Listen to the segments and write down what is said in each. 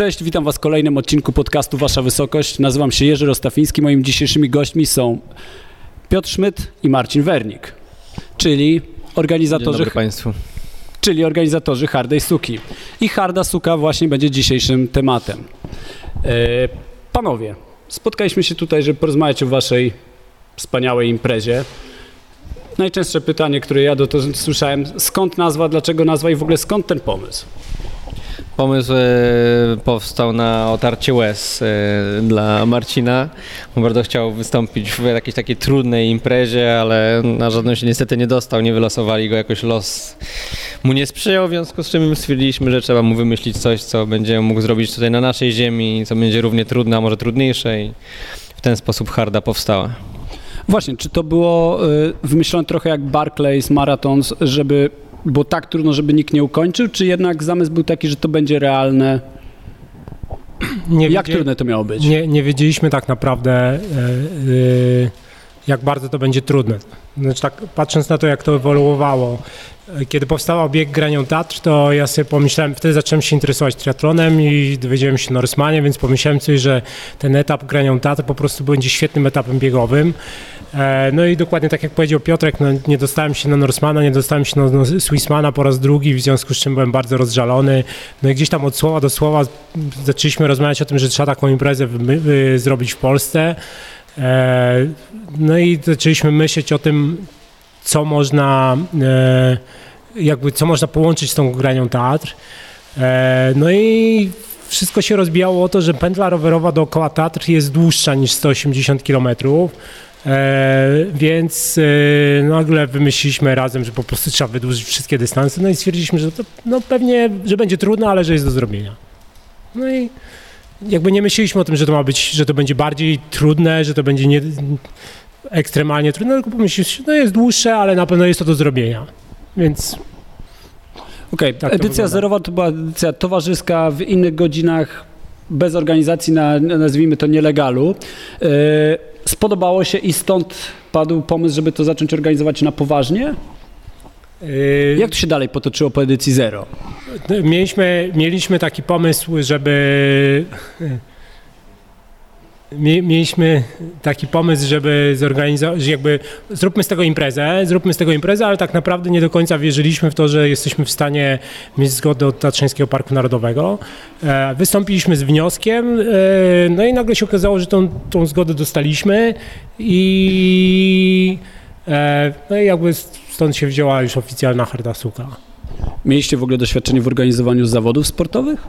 Cześć, witam Was w kolejnym odcinku podcastu Wasza Wysokość. Nazywam się Jerzy Rostafiński. Moimi dzisiejszymi gośćmi są Piotr Szmyt i Marcin Wernik, czyli organizatorzy, czyli organizatorzy Hardej Suki. I Harda Suka właśnie będzie dzisiejszym tematem. E, panowie, spotkaliśmy się tutaj, żeby porozmawiać o Waszej wspaniałej imprezie. Najczęstsze pytanie, które ja do to słyszałem, skąd nazwa, dlaczego nazwa i w ogóle skąd ten pomysł? Pomysł e, powstał na otarcie łez e, dla Marcina. On bardzo chciał wystąpić w jakiejś takiej trudnej imprezie, ale na żadną się niestety nie dostał, nie wylosowali go, jakoś los mu nie sprzyjał, w związku z czym stwierdziliśmy, że trzeba mu wymyślić coś, co będzie mógł zrobić tutaj na naszej ziemi, co będzie równie trudne, a może trudniejsze i w ten sposób Harda powstała. Właśnie, czy to było y, wymyślone trochę jak Barclays, Marathons, żeby było tak trudno, żeby nikt nie ukończył, czy jednak zamysł był taki, że to będzie realne? Nie Jak wiedzie- trudne to miało być? Nie, nie wiedzieliśmy tak naprawdę, e, jak bardzo to będzie trudne. Znaczy tak, patrząc na to, jak to ewoluowało, kiedy powstał bieg Granią Tatr, to ja sobie pomyślałem, wtedy zacząłem się interesować triatlonem i dowiedziałem się Norsemanie, więc pomyślałem sobie, że ten etap Granią Tatr po prostu będzie świetnym etapem biegowym. E, No i dokładnie tak jak powiedział Piotrek, no nie dostałem się na Norsemana, nie dostałem się na na Swissmana po raz drugi, w związku z czym byłem bardzo rozżalony. No i gdzieś tam od słowa do słowa zaczęliśmy rozmawiać o tym, że trzeba taką imprezę wy- zrobić w Polsce. E, No i zaczęliśmy myśleć o tym, co można, e, jakby, co można połączyć z tą granią teatr. E, No i wszystko się rozbijało o to, że pętla rowerowa dookoła Tatr jest dłuższa niż 180 km. E, więc nagle wymyśliliśmy razem, że po prostu trzeba wydłużyć wszystkie dystanse. No i stwierdziliśmy, że to no pewnie, że będzie trudno, ale że jest do zrobienia. No i jakby nie myśleliśmy o tym, że to ma być, że to będzie bardziej trudne, że to będzie nie, ekstremalnie trudne, tylko pomyśleliśmy, że no jest dłuższe, ale na pewno jest to do zrobienia. Więc Okej, Tak to edycja zerowa to była edycja towarzyska w innych godzinach, bez organizacji, na, nazwijmy to nielegalu. E, Spodobało się i stąd padł pomysł, żeby to zacząć organizować na poważnie? yy, Jak to się dalej potoczyło po edycji zero? Mieliśmy, mieliśmy taki pomysł, żeby. Mie- Mieliśmy taki pomysł, żeby zorganizować, jakby zróbmy z tego imprezę, zróbmy z tego imprezę, ale tak naprawdę nie do końca wierzyliśmy w to, że jesteśmy w stanie mieć zgodę od Tatrzańskiego Parku Narodowego. E, Wystąpiliśmy z wnioskiem, e, no i nagle się okazało, że tą, tą zgodę dostaliśmy i e, no i jakby stąd się wzięła już oficjalna harda suka. Mieliście w ogóle doświadczenie w organizowaniu zawodów sportowych?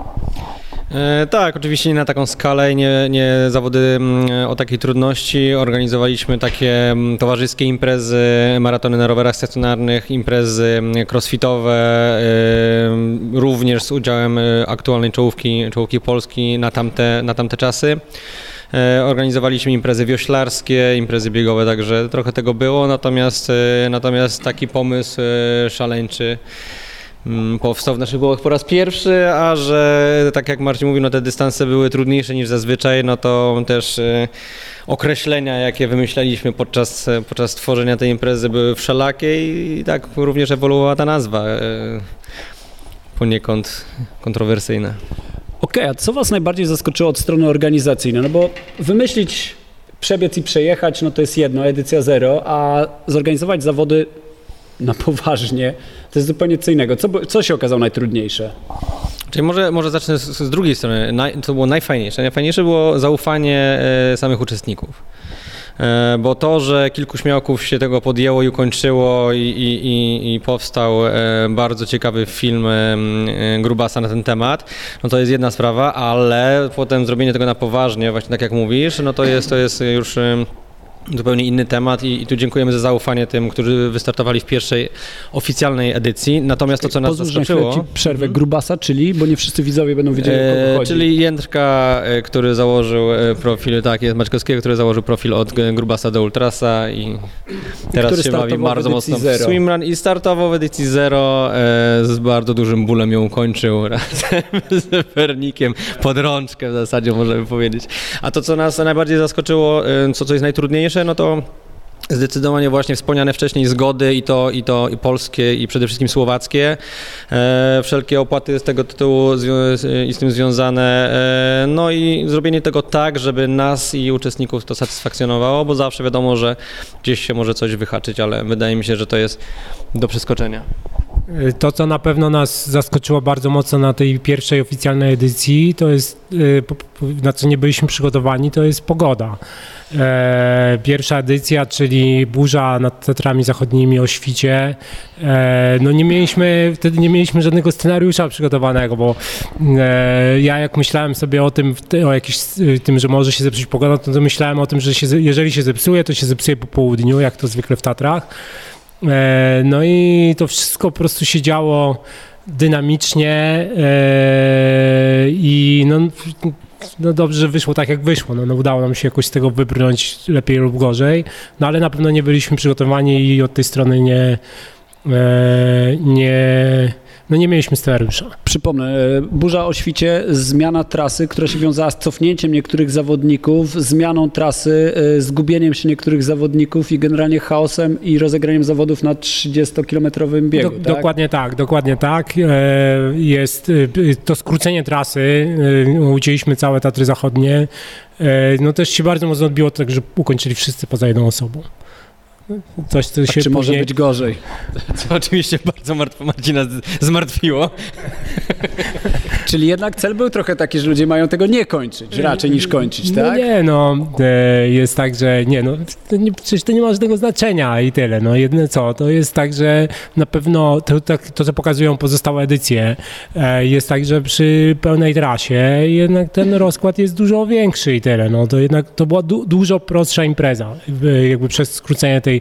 E, tak, oczywiście nie na taką skalę, nie, nie zawody mm, o takiej trudności. Organizowaliśmy takie mm, towarzyskie imprezy, maratony na rowerach stacjonarnych, imprezy mm, crossfitowe, e, również z udziałem e, aktualnej czołówki, czołówki Polski na tamte, na tamte czasy. Organizowaliśmy imprezy wioślarskie, imprezy biegowe, także trochę tego było, natomiast, natomiast taki pomysł szaleńczy powstał w naszych głowach po raz pierwszy, a że tak jak Marcin mówił, no te dystanse były trudniejsze niż zazwyczaj, no to też e, określenia, jakie wymyślaliśmy podczas, podczas tworzenia tej imprezy były wszelakie i tak również ewoluowała ta nazwa. e, Poniekąd kontrowersyjna. Okej, a co Was najbardziej zaskoczyło od strony organizacyjnej? No bo wymyślić, przebiec i przejechać, no to jest jedno, edycja zero, a zorganizować zawody na poważnie, to jest zupełnie co innego. Co, co się okazało najtrudniejsze? Czyli może, może zacznę z, z drugiej strony. Naj, co było najfajniejsze? Najfajniejsze było zaufanie e, samych uczestników. E, bo to, że kilku śmiałków się tego podjęło i ukończyło i, i, i, i powstał e, bardzo ciekawy film e, e, Grubasa na ten temat, no to jest jedna sprawa, ale potem zrobienie tego na poważnie, właśnie tak jak mówisz, no to jest, to jest już e, zupełnie inny temat i, i tu dziękujemy za zaufanie tym, którzy wystartowali w pierwszej oficjalnej edycji. Natomiast to, co nas Pozwól, zaskoczyło... ci przerwę. Grubasa, czyli, bo nie wszyscy widzowie będą wiedzieli, o kogo E, chodzi. czyli Jędrka, e, który założył e, profil, tak, jest Maćkowskiego, który założył profil od Grubasa do Ultrasa i teraz się bawi bardzo mocno zero. w swimrun i startował w edycji zero, e, z bardzo dużym bólem ją kończył razem z Wernikiem, pod rączkę w zasadzie możemy powiedzieć. A to, co nas najbardziej zaskoczyło, co, co jest najtrudniejsze, no to Zdecydowanie właśnie wspomniane wcześniej zgody i to, i to i polskie i przede wszystkim słowackie. E, wszelkie opłaty z tego tytułu i z tym związane. E, no i zrobienie tego tak, żeby nas i uczestników to satysfakcjonowało, bo zawsze wiadomo, że gdzieś się może coś wyhaczyć, ale wydaje mi się, że to jest do przeskoczenia. To, co na pewno nas zaskoczyło bardzo mocno na tej pierwszej oficjalnej edycji, to jest, y, na co nie byliśmy przygotowani, to jest pogoda. E, Pierwsza edycja, czyli burza nad Tatrami Zachodnimi o świcie. E, No nie mieliśmy, wtedy nie mieliśmy żadnego scenariusza przygotowanego, bo e, ja jak myślałem sobie o tym, o jakimś, y, tym, że może się zepsuć pogoda, to, to myślałem o tym, że się, jeżeli się zepsuje, to się zepsuje po południu, jak to zwykle w Tatrach. E, No i to wszystko po prostu się działo dynamicznie e, i no, no dobrze, że wyszło tak jak wyszło. No, no udało nam się jakoś z tego wybrnąć lepiej lub gorzej, no ale na pewno nie byliśmy przygotowani i od tej strony nie, e, nie, no nie mieliśmy scenariusza. Przypomnę, e, burza o świcie, zmiana trasy, która się wiązała z cofnięciem niektórych zawodników, zmianą trasy, e, zgubieniem się niektórych zawodników i generalnie chaosem i rozegraniem zawodów na 30-kilometrowym biegu. Do, tak? Dokładnie tak, dokładnie tak. E, Jest to skrócenie trasy, ucięliśmy całe Tatry Zachodnie. No też się bardzo mocno odbiło tak, że ukończyli wszyscy poza jedną osobą. Coś, co się czy może później... być gorzej? Co oczywiście bardzo Mart- Marcina zmartwiło. Czyli jednak cel był trochę taki, że ludzie mają tego nie kończyć, raczej niż kończyć, No tak? nie, no e, jest tak, że nie, no to nie, przecież to nie ma żadnego znaczenia i tyle. No jedyne co, to jest tak, że na pewno to, tak, to co pokazują pozostałe edycje, e, jest tak, że przy pełnej trasie jednak ten rozkład jest dużo większy i tyle. No to jednak to była du, dużo prostsza impreza, jakby przez skrócenie tej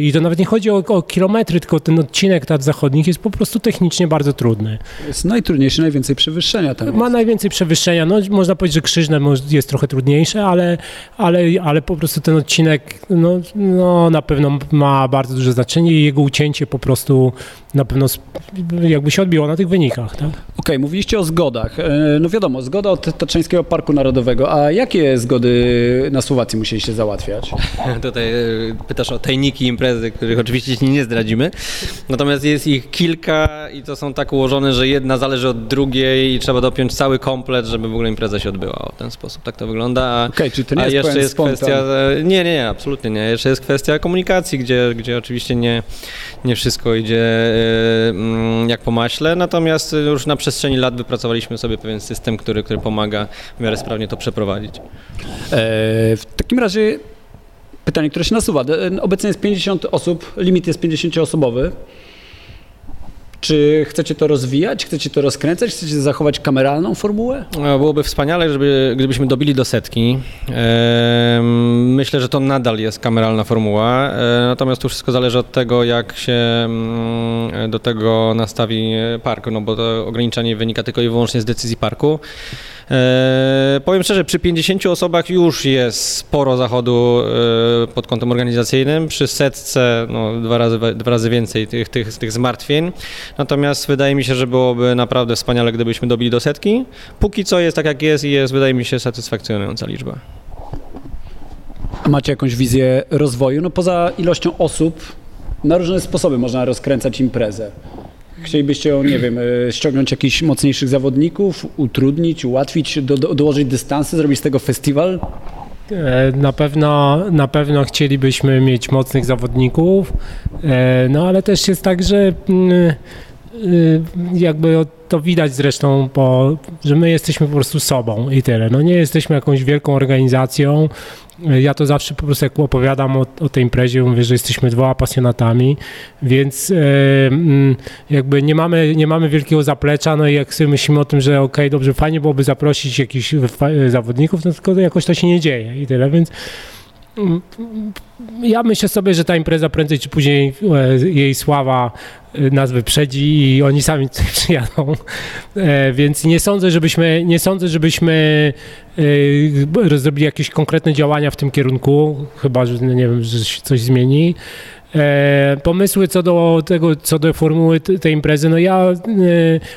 i to nawet nie chodzi o, o kilometry, tylko ten odcinek Tat Zachodnich jest po prostu technicznie bardzo trudny. Jest najtrudniejszy, najwięcej przewyższenia tam jest. Ma najwięcej przewyższenia. No, można powiedzieć, że krzyżne jest trochę trudniejsze, ale, ale, ale po prostu ten odcinek no, no, na pewno ma bardzo duże znaczenie i jego ucięcie po prostu na pewno jakby się odbiło na tych wynikach. Tak? Okej, mówiliście o zgodach. E, No wiadomo, zgoda od Tatrzańskiego Parku Narodowego. A jakie zgody na Słowacji musieliście załatwiać? Tutaj e, pytasz o tajniki imprezy, których oczywiście ci nie zdradzimy. Natomiast jest ich kilka i to są tak ułożone, że jedna zależy od drugiej i trzeba dopiąć cały komplet, żeby w ogóle impreza się odbyła. W ten sposób tak to wygląda. A, czyli to nie a jest jeszcze jest spontan. kwestia. e, Nie, nie, nie, absolutnie nie. Jeszcze jest kwestia komunikacji, gdzie, gdzie oczywiście nie, nie wszystko idzie e, mm, jak po maśle. Natomiast już na przestrzeni lat wypracowaliśmy sobie pewien system, który, który pomaga w miarę sprawnie to przeprowadzić. E, W takim razie pytanie, które się nasuwa. E, Obecnie jest 50 osób, limit jest 50-osobowy. Czy chcecie to rozwijać? Chcecie to rozkręcać? Chcecie zachować kameralną formułę? E, Byłoby wspaniale, żeby, gdybyśmy dobili do setki. Em, Myślę, że to nadal jest kameralna formuła, e, natomiast tu wszystko zależy od tego, jak się mm, do tego nastawi park, no bo to ograniczenie wynika tylko i wyłącznie z decyzji parku. E, Powiem szczerze, przy 50 osobach już jest sporo zachodu e, pod kątem organizacyjnym, przy setce no, dwa, razy, dwa razy więcej tych, tych, tych zmartwień. Natomiast wydaje mi się, że byłoby naprawdę wspaniale, gdybyśmy dobili do setki. Póki co jest tak jak jest i jest, wydaje mi się, satysfakcjonująca liczba. Macie jakąś wizję rozwoju? No poza ilością osób, na różne sposoby można rozkręcać imprezę. Chcielibyście, nie wiem, e, ściągnąć jakichś mocniejszych zawodników, utrudnić, ułatwić, do, do, dołożyć dystansy, zrobić z tego festiwal? E, Na pewno, na pewno chcielibyśmy mieć mocnych zawodników, e, no ale też jest tak, że mm, jakby o- to widać zresztą, po, że my jesteśmy po prostu sobą i tyle. No nie jesteśmy jakąś wielką organizacją. E, Ja to zawsze po prostu jak opowiadam o, o tej imprezie, mówię, że jesteśmy dwoma pasjonatami, więc e, mm, jakby nie mamy, nie mamy wielkiego zaplecza, no i jak sobie myślimy o tym, że okej, dobrze, fajnie byłoby zaprosić jakichś zawodników, no tylko jakoś to się nie dzieje i tyle, więc ja myślę sobie, że ta impreza prędzej czy później e, jej sława e, nas wyprzedzi i oni sami tutaj przyjadą. E, Więc nie sądzę, żebyśmy, nie sądzę, żebyśmy zrobili jakieś konkretne działania w tym kierunku, chyba, że no nie wiem, że się coś zmieni. E, pomysły co do tego, co do formuły tej imprezy, no ja, e,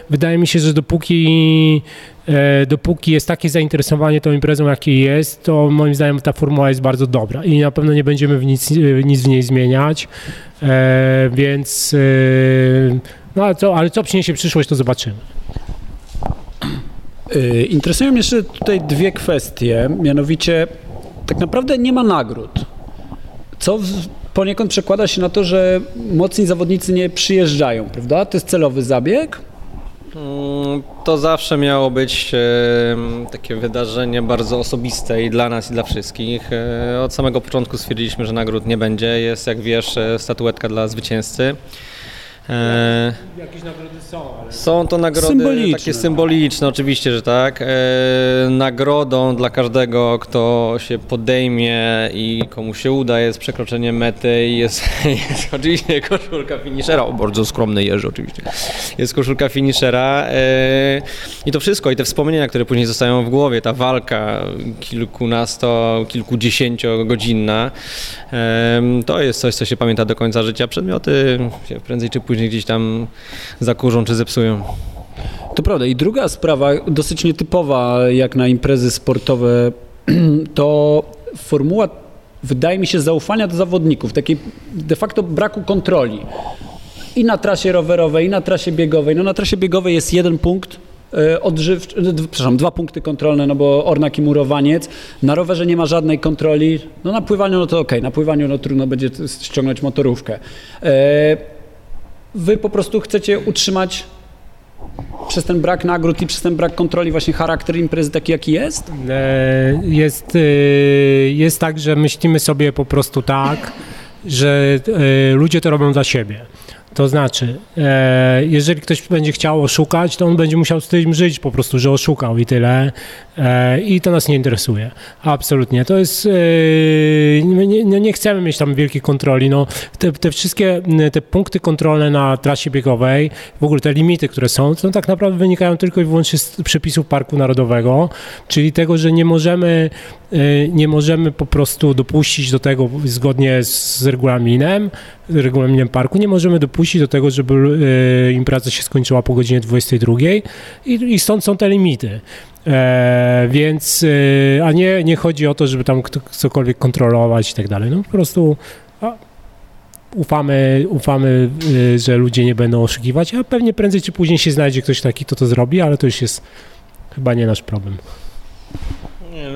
wydaje mi się, że dopóki e, dopóki jest takie zainteresowanie tą imprezą, jakie jest, to moim zdaniem ta formuła jest bardzo dobra i na pewno nie będziemy w nic, nic w niej zmieniać, więc no ale co, ale co przyniesie przyszłość, to zobaczymy. Interesują mnie jeszcze tutaj dwie kwestie, mianowicie tak naprawdę nie ma nagród, co poniekąd przekłada się na to, że mocni zawodnicy nie przyjeżdżają, prawda? To jest celowy zabieg. Mm, To zawsze miało być takie wydarzenie bardzo osobiste i dla nas, i dla wszystkich. E, Od samego początku stwierdziliśmy, że nagród nie będzie. Jest, jak wiesz, e, statuetka dla zwycięzcy. Jakieś nagrody są, ale... Są to nagrody Symboliczne. takie symboliczne, oczywiście, że tak. E, nagrodą dla każdego, kto się podejmie i komu się uda, jest przekroczenie mety i jest, jest oczywiście koszulka finishera, o bardzo skromny Jerzy oczywiście. Jest koszulka finishera e, i to wszystko, i te wspomnienia, które później zostają w głowie, ta walka kilkunasto, kilkudziesięciogodzinna, e, to jest coś, co się pamięta do końca życia. Przedmioty się prędzej czy później gdzieś tam zakurzą czy zepsują. To prawda. I druga sprawa, dosyć nietypowa jak na imprezy sportowe, to formuła, wydaje mi się, zaufania do zawodników, takiej de facto braku kontroli. I na trasie rowerowej, i na trasie biegowej. No na trasie biegowej jest jeden punkt e, odżywczy, e, przepraszam, dwa punkty kontrolne, no bo ornak i murowaniec. Na rowerze nie ma żadnej kontroli. No na pływaniu no to okej, na pływaniu no trudno będzie ściągnąć motorówkę. E, Wy po prostu chcecie utrzymać przez ten brak nagród i przez ten brak kontroli właśnie charakter imprezy taki, jaki jest? E, Jest, e, jest tak, że myślimy sobie po prostu tak, że e, ludzie to robią dla siebie. To znaczy, e, jeżeli ktoś będzie chciał oszukać, to on będzie musiał z tym żyć po prostu, że oszukał i tyle. E, I to nas nie interesuje. Absolutnie. To jest, e, nie, no nie chcemy mieć tam wielkiej kontroli. No, te, te wszystkie te punkty kontrolne na trasie biegowej, w ogóle te limity, które są, to tak naprawdę wynikają tylko i wyłącznie z przepisów Parku Narodowego, czyli tego, że nie możemy, nie możemy po prostu dopuścić do tego zgodnie z, regulaminem, regulaminem parku, nie możemy dopuścić do tego, żeby e, impreza się skończyła po godzinie 22 i, i stąd są te limity. E, więc, e, a nie, nie chodzi o to, żeby tam cokolwiek kontrolować i tak dalej. No po prostu a, ufamy, ufamy, że ludzie nie będą oszukiwać, a pewnie prędzej czy później się znajdzie ktoś taki, kto to zrobi, ale to już jest chyba nie nasz problem.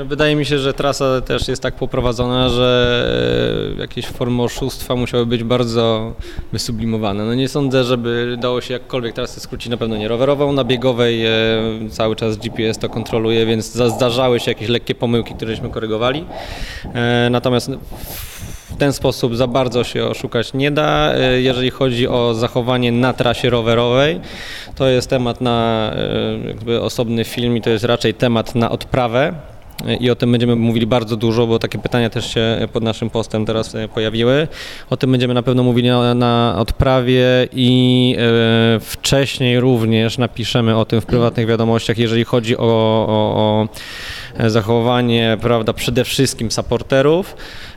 Wydaje mi się, że trasa też jest tak poprowadzona, że e, jakieś formy oszustwa musiały być bardzo wysublimowane. No nie sądzę, żeby dało się jakkolwiek trasę skrócić, na pewno nie rowerową, na biegowej e, cały czas GPS to kontroluje, więc za- zdarzały się jakieś lekkie pomyłki, któreśmy korygowali. E, Natomiast w ten sposób za bardzo się oszukać nie da. Jeżeli chodzi o zachowanie na trasie rowerowej, to jest temat na osobny film i to jest raczej temat na odprawę. I o tym będziemy mówili bardzo dużo, bo takie pytania też się pod naszym postem teraz e, pojawiły. O tym będziemy na pewno mówili na, na odprawie i e, wcześniej również napiszemy o tym w prywatnych wiadomościach, jeżeli chodzi o, o, o e, zachowanie, prawda, przede wszystkim supporterów.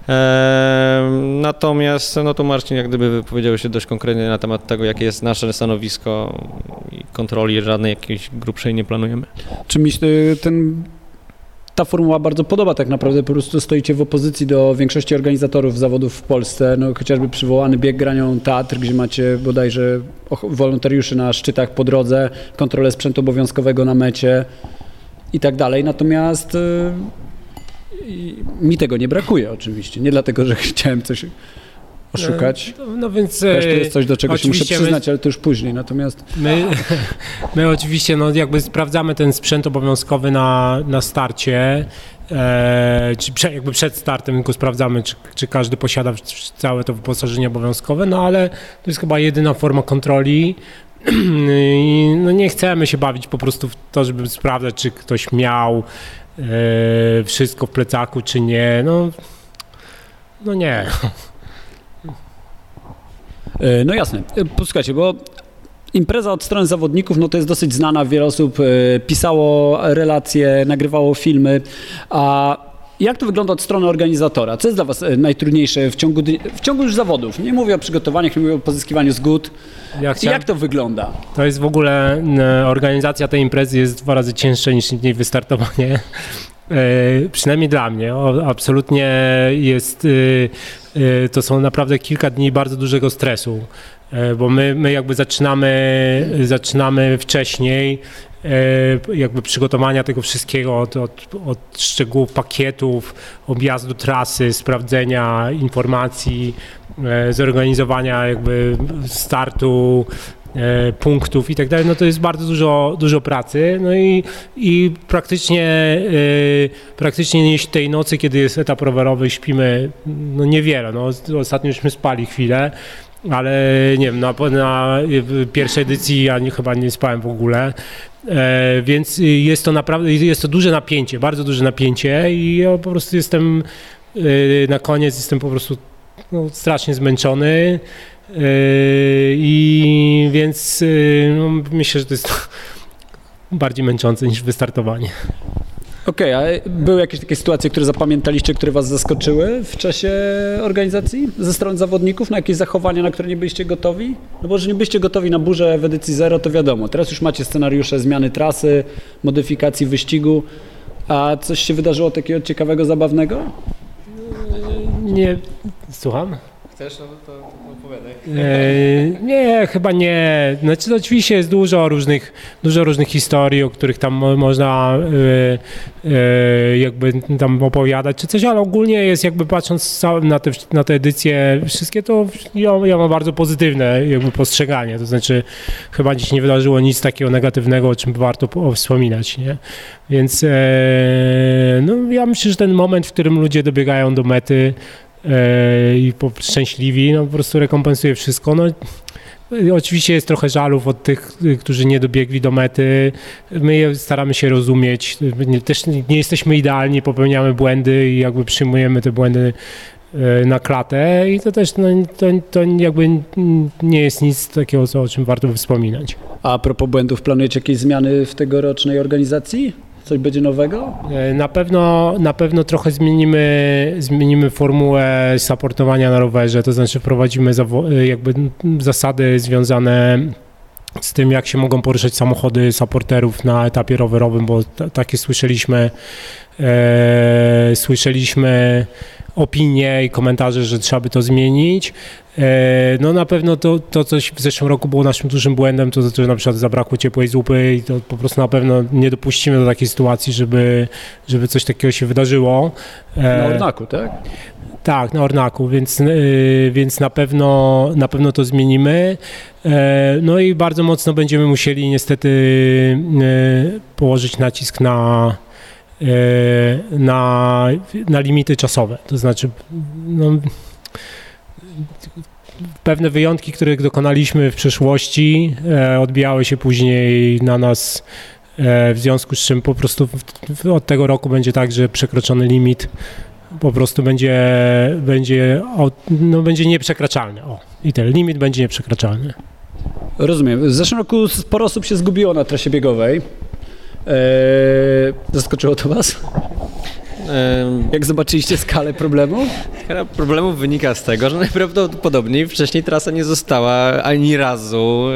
E, Natomiast no tu Marcin jak gdyby wypowiedział się dość konkretnie na temat tego, jakie jest nasze stanowisko i kontroli żadnej jakiejś grubszej nie planujemy. Czy mi się ten, ta formuła bardzo podoba tak naprawdę, po prostu stoicie w opozycji do większości organizatorów zawodów w Polsce, no chociażby przywołany bieg granią teatr, gdzie macie bodajże wolontariuszy na szczytach po drodze, kontrolę sprzętu obowiązkowego na mecie i tak dalej, natomiast y, i mi tego nie brakuje oczywiście, nie dlatego, że chciałem coś oszukać. No, no więc... Też to jest coś, do czego się muszę oczywiście my- przyznać, ale to już później, natomiast My, my oczywiście no, jakby sprawdzamy ten sprzęt obowiązkowy na, na starcie, e, czy jakby przed startem tylko sprawdzamy, czy, czy każdy posiada całe to wyposażenie obowiązkowe, no ale to jest chyba jedyna forma kontroli. I no nie chcemy się bawić po prostu w to, żeby sprawdzać, czy ktoś miał e, wszystko w plecaku, czy nie. No, no nie. E, No jasne. E, Posłuchajcie, bo impreza od strony zawodników, no to jest dosyć znana, wiele osób e, pisało relacje, nagrywało filmy, a Jak to wygląda od strony organizatora? Co jest dla Was najtrudniejsze w ciągu, w ciągu już zawodów? Nie mówię o przygotowaniach, nie mówię o pozyskiwaniu zgód. Ja chciałem, Jak to wygląda? To jest w ogóle, organizacja tej imprezy jest dwa razy cięższa niż jej wystartowanie. E, przynajmniej dla mnie. Absolutnie jest, y, y, to są naprawdę kilka dni bardzo dużego stresu, e, bo my, my jakby zaczynamy, zaczynamy wcześniej, e, jakby przygotowania tego wszystkiego od, od, od szczegółów pakietów, objazdu trasy, sprawdzenia informacji, zorganizowania jakby startu, punktów i tak dalej, no to jest bardzo dużo, dużo pracy. No i, i praktycznie, e, praktycznie tej nocy, kiedy jest etap rowerowy, śpimy no niewiele. No, ostatnio spali chwilę. Ale nie wiem, na, na pierwszej edycji ja nie, chyba nie spałem w ogóle, e, więc jest to naprawdę, jest to duże napięcie, bardzo duże napięcie i ja po prostu jestem e, na koniec, jestem po prostu no, strasznie zmęczony. Yy, I więc yy, no, myślę, że to jest bardziej męczące niż wystartowanie. Okej, a były jakieś takie sytuacje, które zapamiętaliście, które Was zaskoczyły w czasie organizacji ze strony zawodników? Na jakieś zachowania, na które nie byliście gotowi? No bo że nie byliście gotowi na burzę w edycji zero, to wiadomo. Teraz już macie scenariusze zmiany trasy, modyfikacji wyścigu. A coś się wydarzyło takiego ciekawego, zabawnego? Nie, słucham? Chcesz, no to, to opowiadaj. E, nie, chyba nie. Znaczy, no, oczywiście jest dużo różnych, dużo różnych historii, o których tam mo- można e, e, jakby tam opowiadać czy coś, ale ogólnie jest jakby patrząc na te, na te edycje wszystkie, to ja, ja mam bardzo pozytywne jakby postrzeganie. To znaczy chyba dziś nie wydarzyło nic takiego negatywnego, o czym warto po- wspominać, nie? Więc no, ja myślę, że ten moment, w którym ludzie dobiegają do mety, i po, szczęśliwi, no po prostu rekompensuje wszystko. No, e, oczywiście jest trochę żalów od tych, którzy nie dobiegli do mety. My staramy się rozumieć. Też nie jesteśmy idealni, popełniamy błędy i jakby przyjmujemy te błędy e, na klatę i to też no, to, to jakby nie jest nic takiego, o czym warto wspominać. A propos błędów, planujecie jakieś zmiany w tegorocznej organizacji? Coś będzie nowego? E, Na pewno, na pewno trochę zmienimy, zmienimy formułę supportowania na rowerze, to znaczy wprowadzimy e, jakby zasady związane z tym, jak się mogą poruszać samochody supporterów na etapie rowerowym, bo takie słyszeliśmy, e, słyszeliśmy opinie i komentarze, że trzeba by to zmienić. E, No na pewno to, to coś w zeszłym roku było naszym dużym błędem, to znaczy, że na przykład zabrakło ciepłej zupy i to po prostu na pewno nie dopuścimy do takiej sytuacji, żeby, żeby coś takiego się wydarzyło. E, Na Ornaku, tak? tak, na Ornaku, więc, y, więc na, pewno, na pewno to zmienimy. E, No i bardzo mocno będziemy musieli niestety położyć nacisk na, na, na limity czasowe. To znaczy, no, pewne wyjątki, których dokonaliśmy w przeszłości, e, odbijały się później na nas. e, W związku z czym po prostu od tego roku będzie tak, że przekroczony limit po prostu będzie, będzie, no, będzie nieprzekraczalny. O, i ten limit będzie nieprzekraczalny. Rozumiem. W zeszłym roku sporo osób się zgubiło na trasie biegowej. Eee, zaskoczyło to Was? Jak zobaczyliście skalę problemu? Skala problemów wynika z tego, że najprawdopodobniej wcześniej trasa nie została ani razu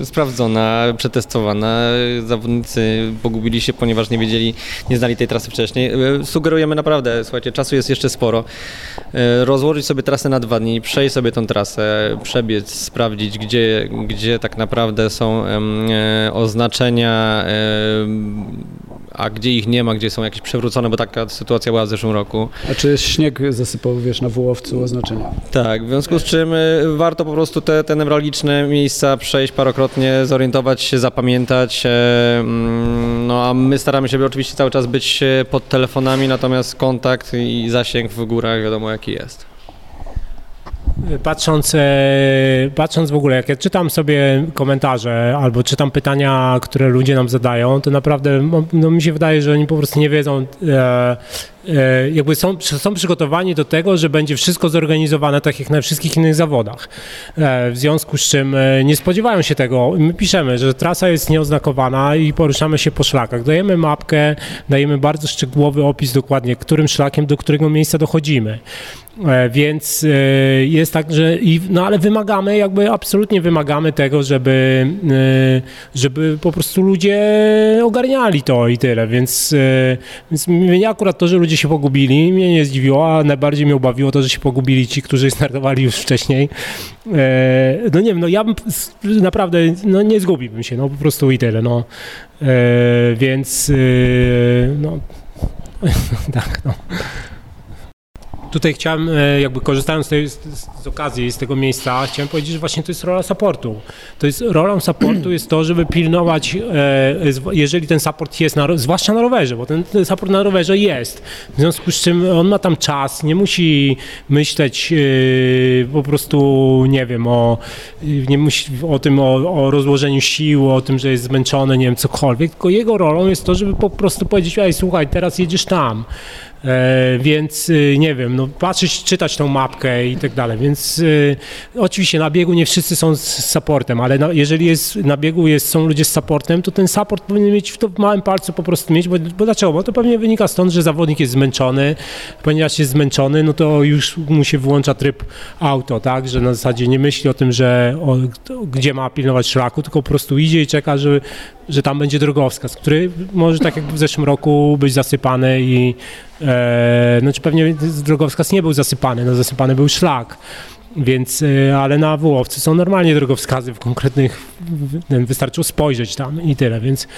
e, sprawdzona, przetestowana. Zawodnicy pogubili się, ponieważ nie wiedzieli, nie znali tej trasy wcześniej. E, Sugerujemy naprawdę, słuchajcie, czasu jest jeszcze sporo. E, Rozłożyć sobie trasę na dwa dni, przejść sobie tą trasę, przebiec, sprawdzić, gdzie, gdzie tak naprawdę są oznaczenia, a gdzie ich nie ma, gdzie są jakieś przewrócone, bo taka sytuacja była w zeszłym roku. A czy śnieg zasypał, wiesz, na Wołowcu oznaczenia? Tak, w związku z czym y, warto po prostu te, te newralgiczne miejsca przejść parokrotnie, zorientować się, zapamiętać. e, mm, No a my staramy się oczywiście cały czas być e, pod telefonami, natomiast kontakt i zasięg w górach wiadomo jaki jest. Patrząc, patrząc w ogóle, jak ja czytam sobie komentarze albo czytam pytania, które ludzie nam zadają, to naprawdę mo- no, mi się wydaje, że oni po prostu nie wiedzą, e, jakby są, są przygotowani do tego, że będzie wszystko zorganizowane tak jak na wszystkich innych zawodach. E, w związku z czym e, nie spodziewają się tego. My piszemy, że trasa jest nieoznakowana i poruszamy się po szlakach. Dajemy mapkę, dajemy bardzo szczegółowy opis dokładnie, którym szlakiem do którego miejsca dochodzimy. E, więc e, jest tak, że i, no ale wymagamy, jakby absolutnie wymagamy tego, żeby, e, żeby po prostu ludzie ogarniali to i tyle, więc, więc mnie akurat to, że ludzie się pogubili, mnie nie zdziwiło, a najbardziej mnie obawiło to, że się pogubili ci, którzy startowali już wcześniej. No nie wiem, no ja bym naprawdę, no nie zgubiłbym się, no po prostu i tyle, no. Więc, no, tak, no. Tutaj chciałem, e, jakby korzystając z, tej, z, z okazji, z tego miejsca, chciałem powiedzieć, że właśnie to jest rola supportu. To jest, rolą supportu jest to, żeby pilnować, e, jeżeli ten support jest, na, zwłaszcza na rowerze, bo ten, ten support na rowerze jest. W związku z czym on ma tam czas, nie musi myśleć e, po prostu, nie wiem, o, nie musi o tym, o, o rozłożeniu sił, o tym, że jest zmęczony, nie wiem, cokolwiek, tylko jego rolą jest to, żeby po prostu powiedzieć, ej, słuchaj, teraz jedziesz tam. E, więc e, nie wiem, no patrzeć, czytać tą mapkę i tak dalej, więc e, oczywiście na biegu nie wszyscy są z supportem, ale na, jeżeli jest, na biegu jest, są ludzie z supportem, to ten support powinien mieć w, to małym palcu po prostu mieć, bo, bo dlaczego? Bo to pewnie wynika stąd, że zawodnik jest zmęczony, ponieważ jest zmęczony, no to już mu się wyłącza tryb auto, tak, że na zasadzie nie myśli o tym, że o, gdzie ma pilnować szlaku, tylko po prostu idzie i czeka, że, że tam będzie drogowskaz, który może tak jak w zeszłym roku być zasypany i E, znaczy pewnie drogowskaz nie był zasypany, no zasypany był szlak. Więc, e, ale na Wołowcy są normalnie drogowskazy w konkretnych, wystarczyło spojrzeć tam i tyle, więc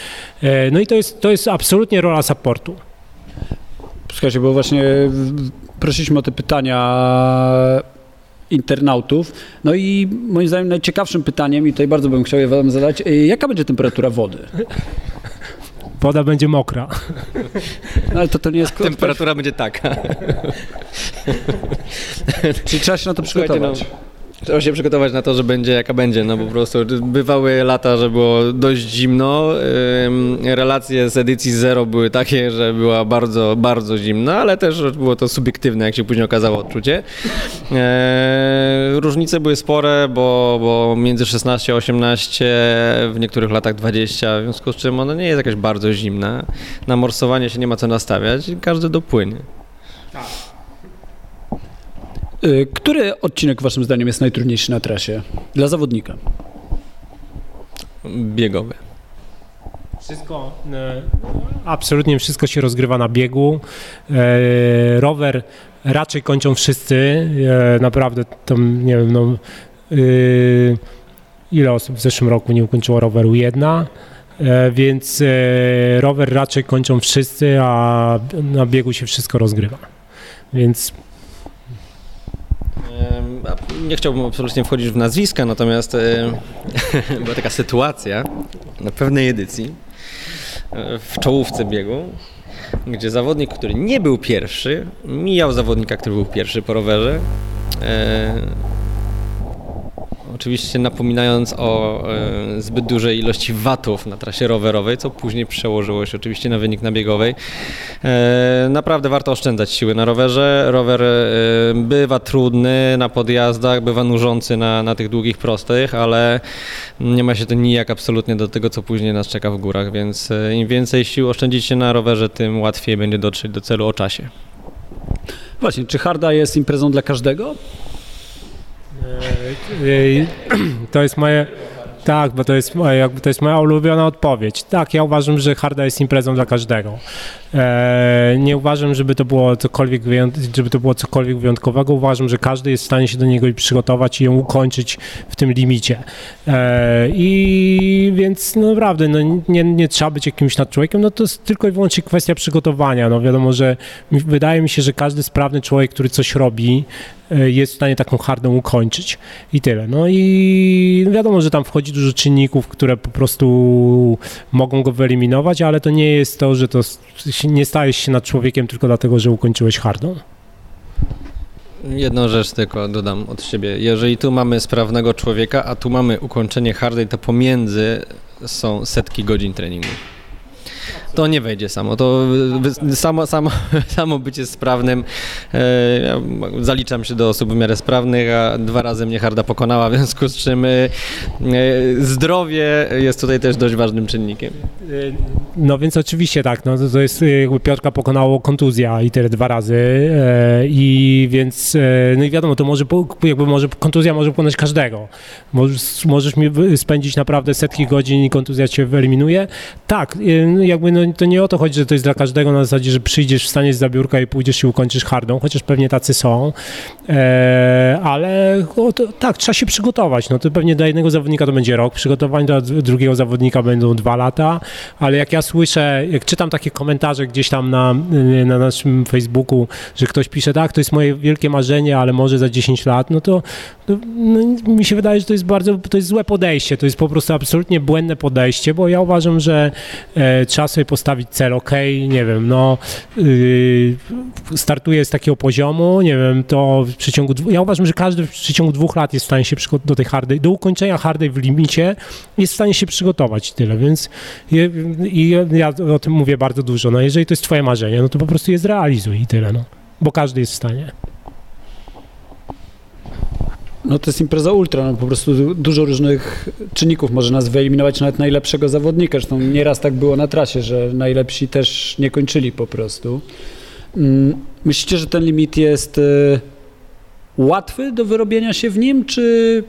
e, no i to jest, to jest absolutnie rola supportu. Słuchajcie, bo właśnie prosiliśmy o te pytania internautów. No i moim zdaniem najciekawszym pytaniem, i tutaj bardzo bym chciał je wam zadać, jaka będzie temperatura wody? Woda będzie mokra. No, ale to, to nie jest... Temperatura będzie taka. Czyli trzeba się na to no, przygotować. Trzeba się przygotować na to, że będzie jaka będzie, no po prostu bywały lata, że było dość zimno. Relacje z edycji zero były takie, że była bardzo, bardzo zimna, ale też było to subiektywne, jak się później okazało odczucie. Różnice były spore, bo, bo między 16 a 18, w niektórych latach 20, w związku z czym ona nie jest jakaś bardzo zimna. Na morsowanie się nie ma co nastawiać, każdy dopłynie. Tak. Y, który odcinek waszym zdaniem jest najtrudniejszy na trasie dla zawodnika? Biegowy. Wszystko, e, absolutnie wszystko się rozgrywa na biegu. E, rower raczej kończą wszyscy. Naprawdę tam, nie wiem, no, ile osób w zeszłym roku nie ukończyło roweru? Jedna. Więc rower raczej kończą wszyscy, a na biegu się wszystko rozgrywa. Więc nie chciałbym absolutnie wchodzić w nazwiska, natomiast była taka sytuacja na pewnej edycji e, w czołówce biegu, gdzie zawodnik, który nie był pierwszy, mijał zawodnika, który był pierwszy po rowerze. E, oczywiście napominając o e, zbyt dużej ilości watów na trasie rowerowej, co później przełożyło się oczywiście na wynik nabiegowej. E, naprawdę warto oszczędzać siły na rowerze. Rower e, bywa trudny na podjazdach, bywa nużący na, na tych długich prostych, ale nie ma się to nijak absolutnie do tego, co później nas czeka w górach, więc im więcej sił oszczędzicie na rowerze, tym łatwiej będzie dotrzeć do celu o czasie. Właśnie, czy harda jest imprezą dla każdego? To jest moje. Tak, bo to jest, jakby to jest moja ulubiona odpowiedź. Tak, ja uważam, że harda jest imprezą dla każdego. E, nie uważam, żeby to było cokolwiek, żeby to było cokolwiek wyjątkowego. Uważam, że każdy jest w stanie się do niego przygotować i ją ukończyć w tym limicie. E, I więc no naprawdę, no, nie, nie trzeba być jakimś nadczłowiekiem, no to jest tylko i wyłącznie kwestia przygotowania. No wiadomo, że wydaje mi się, że każdy sprawny człowiek, który coś robi, jest w stanie taką hardą ukończyć i tyle. No i wiadomo, że tam wchodzi dużo czynników, które po prostu mogą go wyeliminować, ale to nie jest to, że to nie stajesz się nad człowiekiem tylko dlatego, że ukończyłeś hardą? Jedną rzecz tylko dodam od siebie. Jeżeli tu mamy sprawnego człowieka, a tu mamy ukończenie hardej, to pomiędzy są setki godzin treningu. To nie wejdzie samo. To samo, samo, samo bycie sprawnym, e, ja zaliczam się do osób w miarę sprawnych, a dwa razy mnie harda pokonała, w związku z czym e, e, zdrowie jest tutaj też dość ważnym czynnikiem. No więc oczywiście tak, no to jest Piotrka pokonało kontuzja i tyle dwa razy i więc no i wiadomo, to może jakby może kontuzja może pokonać każdego. Możesz, możesz mi spędzić naprawdę setki godzin i kontuzja cię wyeliminuje. Tak, jakby no, to nie o to chodzi, że to jest dla każdego na zasadzie, że przyjdziesz, wstaniesz za biurka i pójdziesz i ukończysz hardą, chociaż pewnie tacy są, e, ale o, to, tak, trzeba się przygotować. No to pewnie dla jednego zawodnika to będzie rok przygotowań, dla drugiego zawodnika będą dwa lata, ale jak ja słyszę, jak czytam takie komentarze gdzieś tam na, na naszym Facebooku, że ktoś pisze, tak, to jest moje wielkie marzenie, ale może za 10 lat, no to no, no, mi się wydaje, że to jest bardzo, to jest złe podejście, to jest po prostu absolutnie błędne podejście, bo ja uważam, że e, trzeba sobie postawić cel, ok, nie wiem, no yy, startuję z takiego poziomu, nie wiem, to w przeciągu, ja uważam, że każdy w przeciągu dwóch lat jest w stanie się do tej hardej, do ukończenia hardej w limicie jest w stanie się przygotować tyle, więc je, i ja o tym mówię bardzo dużo, no jeżeli to jest twoje marzenie, no to po prostu je zrealizuj i tyle, no, bo każdy jest w stanie. No to jest impreza ultra, no po prostu dużo różnych czynników może nas wyeliminować nawet najlepszego zawodnika. Zresztą nieraz tak było na trasie, że najlepsi też nie kończyli po prostu. Mm, myślicie, że ten limit jest y, łatwy do wyrobienia się w nim, czy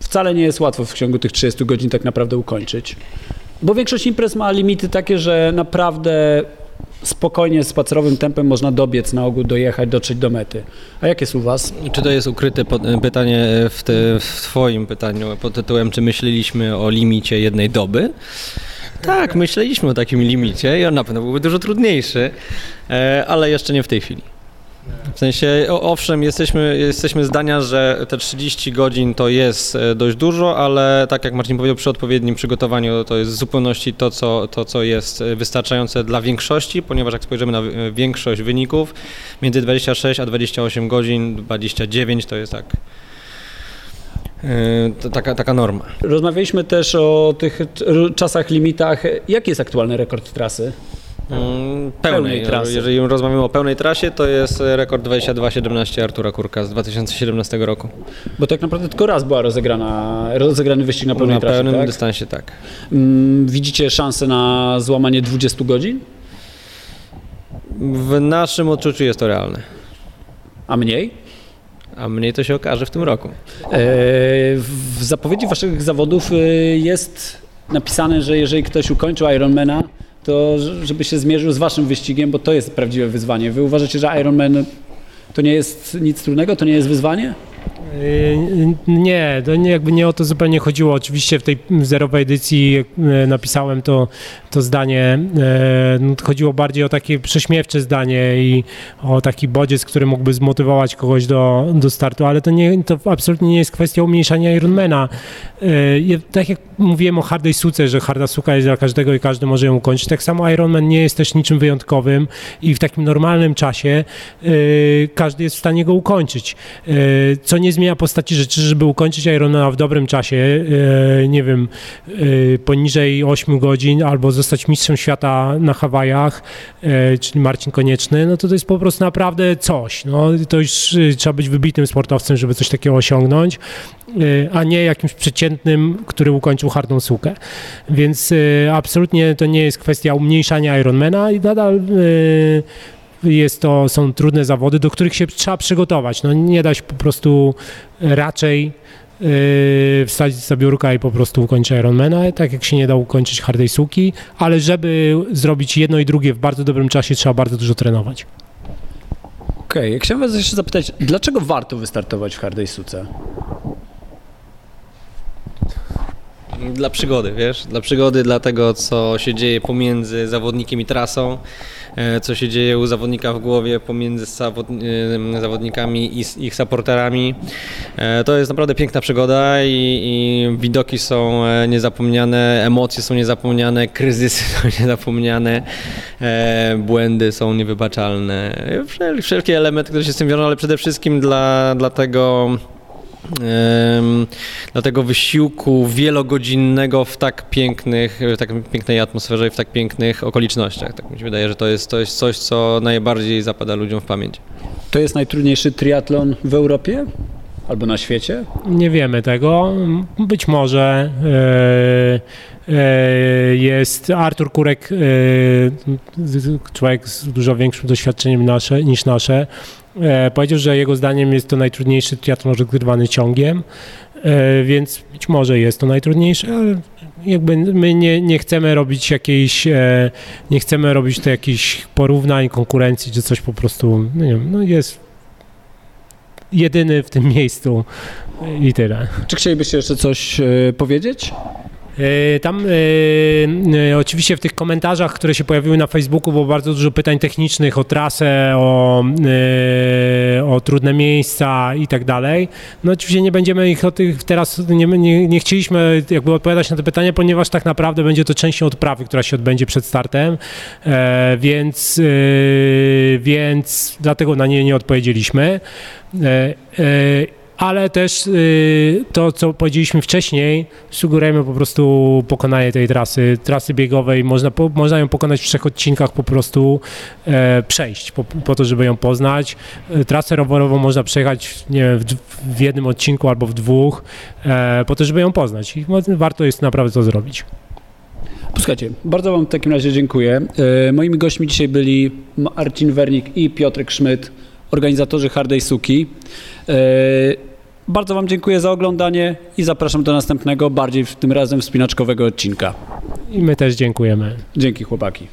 wcale nie jest łatwo w ciągu tych 30 godzin tak naprawdę ukończyć? Bo większość imprez ma limity takie, że naprawdę spokojnie, spacerowym tempem można dobiec na ogół, dojechać, dotrzeć do mety. A jak jest u Was? Czy to jest ukryte pytanie w, te, w Twoim pytaniu pod tytułem, czy myśleliśmy o limicie jednej doby? Tak, myśleliśmy o takim limicie i on na pewno byłby dużo trudniejszy, e, ale jeszcze nie w tej chwili. W sensie, owszem, jesteśmy, jesteśmy zdania, że te 30 godzin to jest e, dość dużo, ale tak jak Marcin powiedział, przy odpowiednim przygotowaniu to jest w zupełności to, co, to, co jest e, wystarczające dla większości, ponieważ jak spojrzymy na e, większość wyników, między 26 a 28 godzin, 29 to jest tak taka, taka norma. Rozmawialiśmy też o tych czasach, limitach. Jaki jest aktualny rekord trasy? Mm, pełnej, trasy. Jeżeli rozmawiamy o pełnej trasie, to jest rekord 22-17 Artura Kurka z 2017 roku. Bo tak naprawdę tylko raz była rozegrana, rozegrany wyścig na pełnej na trasie, Na pełnym tak? dystansie, tak. Mm, widzicie szansę na złamanie 20 godzin? W naszym odczuciu jest to realne. A mniej? A mniej to się okaże w tym roku. E, w zapowiedzi waszych zawodów e, jest napisane, że jeżeli ktoś ukończył Ironmana, to żeby się zmierzył z waszym wyścigiem, bo to jest prawdziwe wyzwanie. Wy uważacie, że Ironman to nie jest nic trudnego, to nie jest wyzwanie? Yy, nie, to nie, jakby nie o to zupełnie chodziło. Oczywiście w tej zerowej edycji e, napisałem to, to zdanie. E, no, chodziło bardziej o takie prześmiewcze zdanie i o taki bodziec, który mógłby zmotywować kogoś do, do startu, ale to, nie, to absolutnie nie jest kwestia umniejszania Ironmana. Tak jak mówiłem o hardej suce, że harda suka jest dla każdego i każdy może ją ukończyć, tak samo Ironman nie jest też niczym wyjątkowym i w takim normalnym czasie każdy jest w stanie go ukończyć. Co nie zmienia postaci rzeczy, żeby ukończyć Ironmana w dobrym czasie, e, nie wiem, e, poniżej 8 godzin albo zostać mistrzem świata na Hawajach, e, czyli Marcin Konieczny, no to to jest po prostu naprawdę coś. No, to już trzeba być wybitnym sportowcem, żeby coś takiego osiągnąć, a nie jakimś przeciętnym, który ukończył hardą sukę. Więc absolutnie to nie jest kwestia umniejszania Ironmana i nadal jest to, są trudne zawody, do których się trzeba przygotować. No, nie da się po prostu raczej yy, wsadzić za biurka i po prostu ukończyć Ironmana, tak jak się nie da ukończyć hardej suki, ale żeby zrobić jedno i drugie w bardzo dobrym czasie, trzeba bardzo dużo trenować. Okej, okay. chciałem was jeszcze zapytać, dlaczego warto wystartować w hardej suce? Dla przygody, wiesz? Dla przygody, dla tego, co się dzieje pomiędzy zawodnikiem i trasą, e, co się dzieje u zawodnika w głowie pomiędzy e, zawodnikami i ich supporterami. E, to jest naprawdę piękna przygoda i, i widoki są niezapomniane, emocje są niezapomniane, kryzysy są niezapomniane, błędy są niewybaczalne. Wszelkie elementy, które się z tym wiążą, ale przede wszystkim dla, dla tego dla tego wysiłku wielogodzinnego w tak pięknych, w tak pięknej atmosferze i w tak pięknych okolicznościach. Tak mi się wydaje, że to jest, to jest coś, co najbardziej zapada ludziom w pamięć. To jest najtrudniejszy triatlon w Europie? Albo na świecie? Nie wiemy tego. Być może e, e, jest Artur Kurek, e, człowiek z dużo większym doświadczeniem nasze, niż nasze. E, powiedział, że jego zdaniem jest to najtrudniejszy triatlon rozgrywany ciągiem, e, więc być może jest to najtrudniejsze, ale jakby my nie, nie chcemy robić jakiejś, e, nie chcemy robić tu jakichś porównań, konkurencji czy coś po prostu, no nie wiem, no jest jedyny w tym miejscu i tyle. Czy chcielibyście jeszcze coś powiedzieć? E, Tam e, e, oczywiście w tych komentarzach, które się pojawiły na Facebooku, było bardzo dużo pytań technicznych o trasę, o, o trudne miejsca i tak dalej. No oczywiście nie będziemy ich o tych teraz, nie, nie, nie chcieliśmy jakby odpowiadać na te pytania, ponieważ tak naprawdę będzie to częścią odprawy, która się odbędzie przed startem, więc, więc dlatego na nie nie odpowiedzieliśmy. Ale też y, to, co powiedzieliśmy wcześniej, sugerujemy po prostu pokonanie tej trasy, trasy biegowej. Można, po, można ją pokonać w trzech odcinkach, po prostu e, przejść, po, po to, żeby ją poznać. E, trasę rowerową można przejechać, nie wiem, w, w jednym odcinku albo w dwóch, e, po to, żeby ją poznać. I warto jest naprawdę to zrobić. Posłuchajcie, bardzo Wam w takim razie dziękuję. E, Moimi gośćmi dzisiaj byli Marcin Wernik i Piotrek Szmyt, organizatorzy Hardej Suki. E, Bardzo Wam dziękuję za oglądanie i zapraszam do następnego, bardziej w- tym razem wspinaczkowego odcinka. I my też dziękujemy. Dzięki chłopaki.